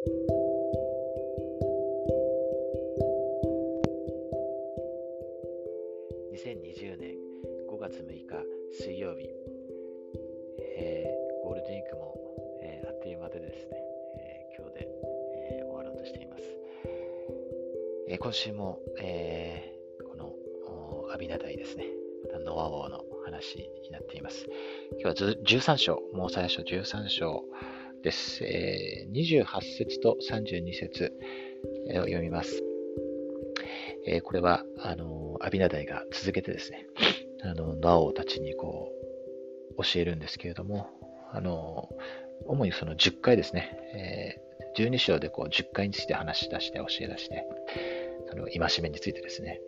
2020年5月6日水曜日、えー、ゴールデンウィークも、えー、あっという間でですね、えー、今日で、え終わろうとしています。え今週も、えこの阿弥陀台ですね、ノア王の話になっています。今日は13章、もう最初13章です。え28節と32節を読みます。えこれは、あのアビナダイが続けてですね、あの、ナオたちにこう、教えるんですけれども、あの、主にその10回ですね、えー、12章でこう10回について話し出して教え出して、その戒めについてですね、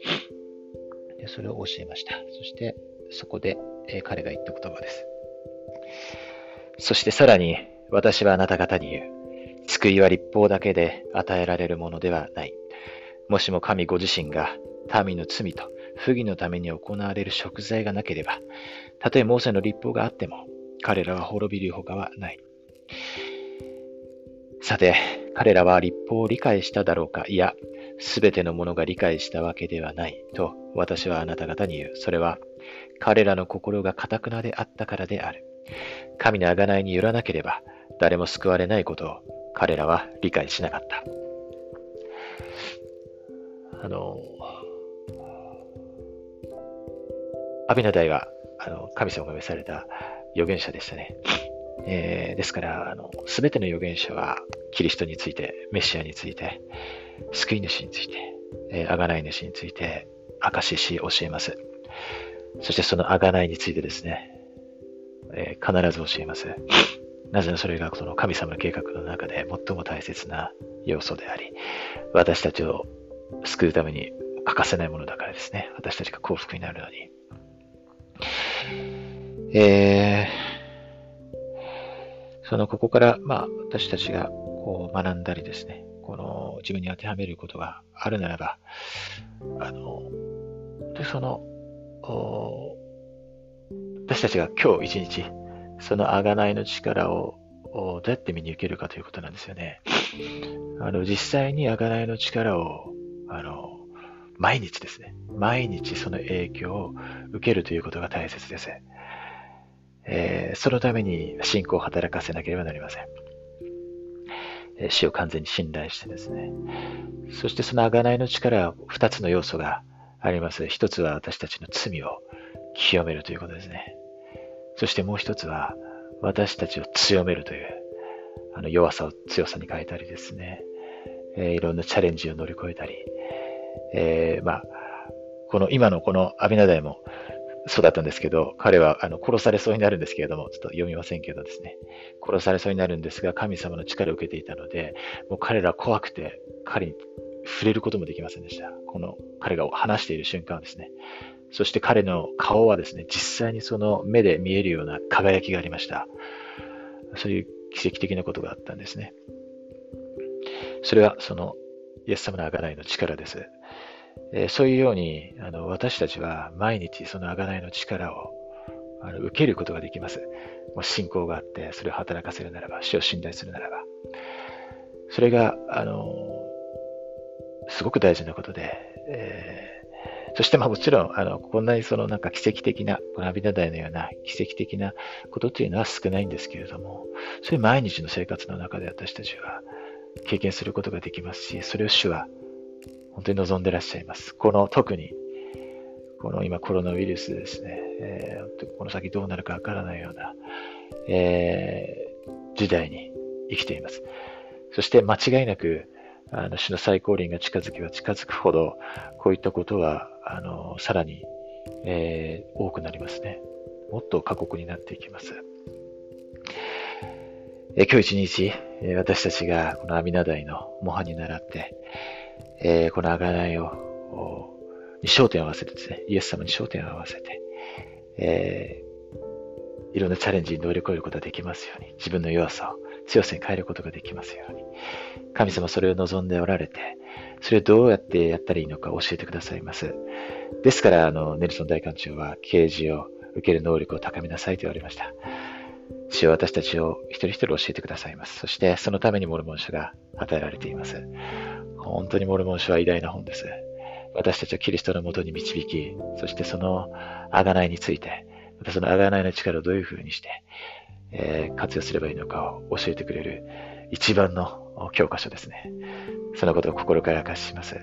でそれを教えました。そして、そこで、え、彼が言った言葉です。そしてさらに、私はあなた方に言う。救いは立法だけで与えられるものではない。もしも神ご自身が民の罪と不義のために行われる食材がなければ、たとえモーセの立法があっても、彼らは滅びるほかはない。さて、彼らは立法を理解しただろうかいや、すべてのものが理解したわけではない。と、私はあなた方に言う。それは、彼らの心が堅くなであったからである。神の贖いによらなければ、誰も救われないことを彼らは理解しなかった。あの、アビナダイはあの神様が召された預言者でしたね。えー、ですから、すべての預言者はキリストについて、メシアについて、救い主について、えー、贖い主について、証しし教えます。そしてその贖いについてですね、えー、必ず教えます。なぜならそれがその神様の計画の中で最も大切な要素であり、私たちを救うために欠かせないものだからですね。私たちが幸福になるのに。えー、そのここから、まあ、私たちがこう学んだりですね、この自分に当てはめることがあるならば、あの、でその、私たちが今日一日、その贖いの力をどうやって身に受けるかということなんですよね。あの、実際に贖いの力を、あの、毎日ですね。毎日その影響を受けるということが大切です。えー、そのために信仰を働かせなければなりません。え、死を完全に信頼してですね。そしてその贖いの力は二つの要素があります。一つは私たちの罪を清めるということですね。そしてもう一つは私たちを強めるという、あの弱さを強さに変えたりですね。えー、いろんなチャレンジを乗り越えたり、えー、まあ、この今のこのアビナダイもそうだったんですけど、彼はあの殺されそうになるんですけれども、ちょっと読みませんけどですね、殺されそうになるんですが、神様の力を受けていたので、もう彼ら怖くて、彼に触れることもできませんでした。この彼が話している瞬間ですね。そして彼の顔はですね、実際にその目で見えるような輝きがありました。そういう奇跡的なことがあったんですね。それはそのイエス様の贖いの力です。えそういうようにあの私たちは毎日その贖いの力をあの受けることができます。もう信仰があって、それを働かせるならば、死を信頼するならば。それが、あの、すごく大事なことで、えー、そしてまあもちろん、あの、こんなにそのなんか奇跡的な、このアビナダイのような奇跡的なことというのは少ないんですけれども、そういう毎日の生活の中で私たちは経験することができますし、それを主は本当に望んでらっしゃいます。この特に、この今コロナウイルスですね、えー、この先どうなるかわからないような、えー、時代に生きています。そして間違いなく、あの、主の最高輪が近づけば近づくほど、こういったことは、あの、さらに、えー、多くなりますね。もっと過酷になっていきます。え今日一日、私たちがこの阿弥陀台の模範に倣って、えー、この贖いを、に焦点を合わせてですね、イエス様に焦点を合わせて、えー、いろんなチャレンジに乗り越えることができますように、自分の弱さを強さに変えることができますように、神様それを望んでおられて、それをどうやってやったらいいのか教えてくださいます。ですから、あの、ネルソン大官長は、啓示を受ける能力を高めなさいと言われました。主は私たちを一人一人教えてくださいます。そしてそのためにモルモン書が与えられています。本当にモルモン書は偉大な本です。私たちをキリストのもとに導き、そしてその贖いについて、またその贖いの力をどういうふうにして、えー、活用すればいいのかを教えてくれる一番の教科書ですね。そのことを心から明かしします。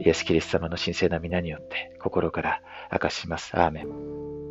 イエス・キリスト様の神聖な皆によって心から明かしします。アーメン。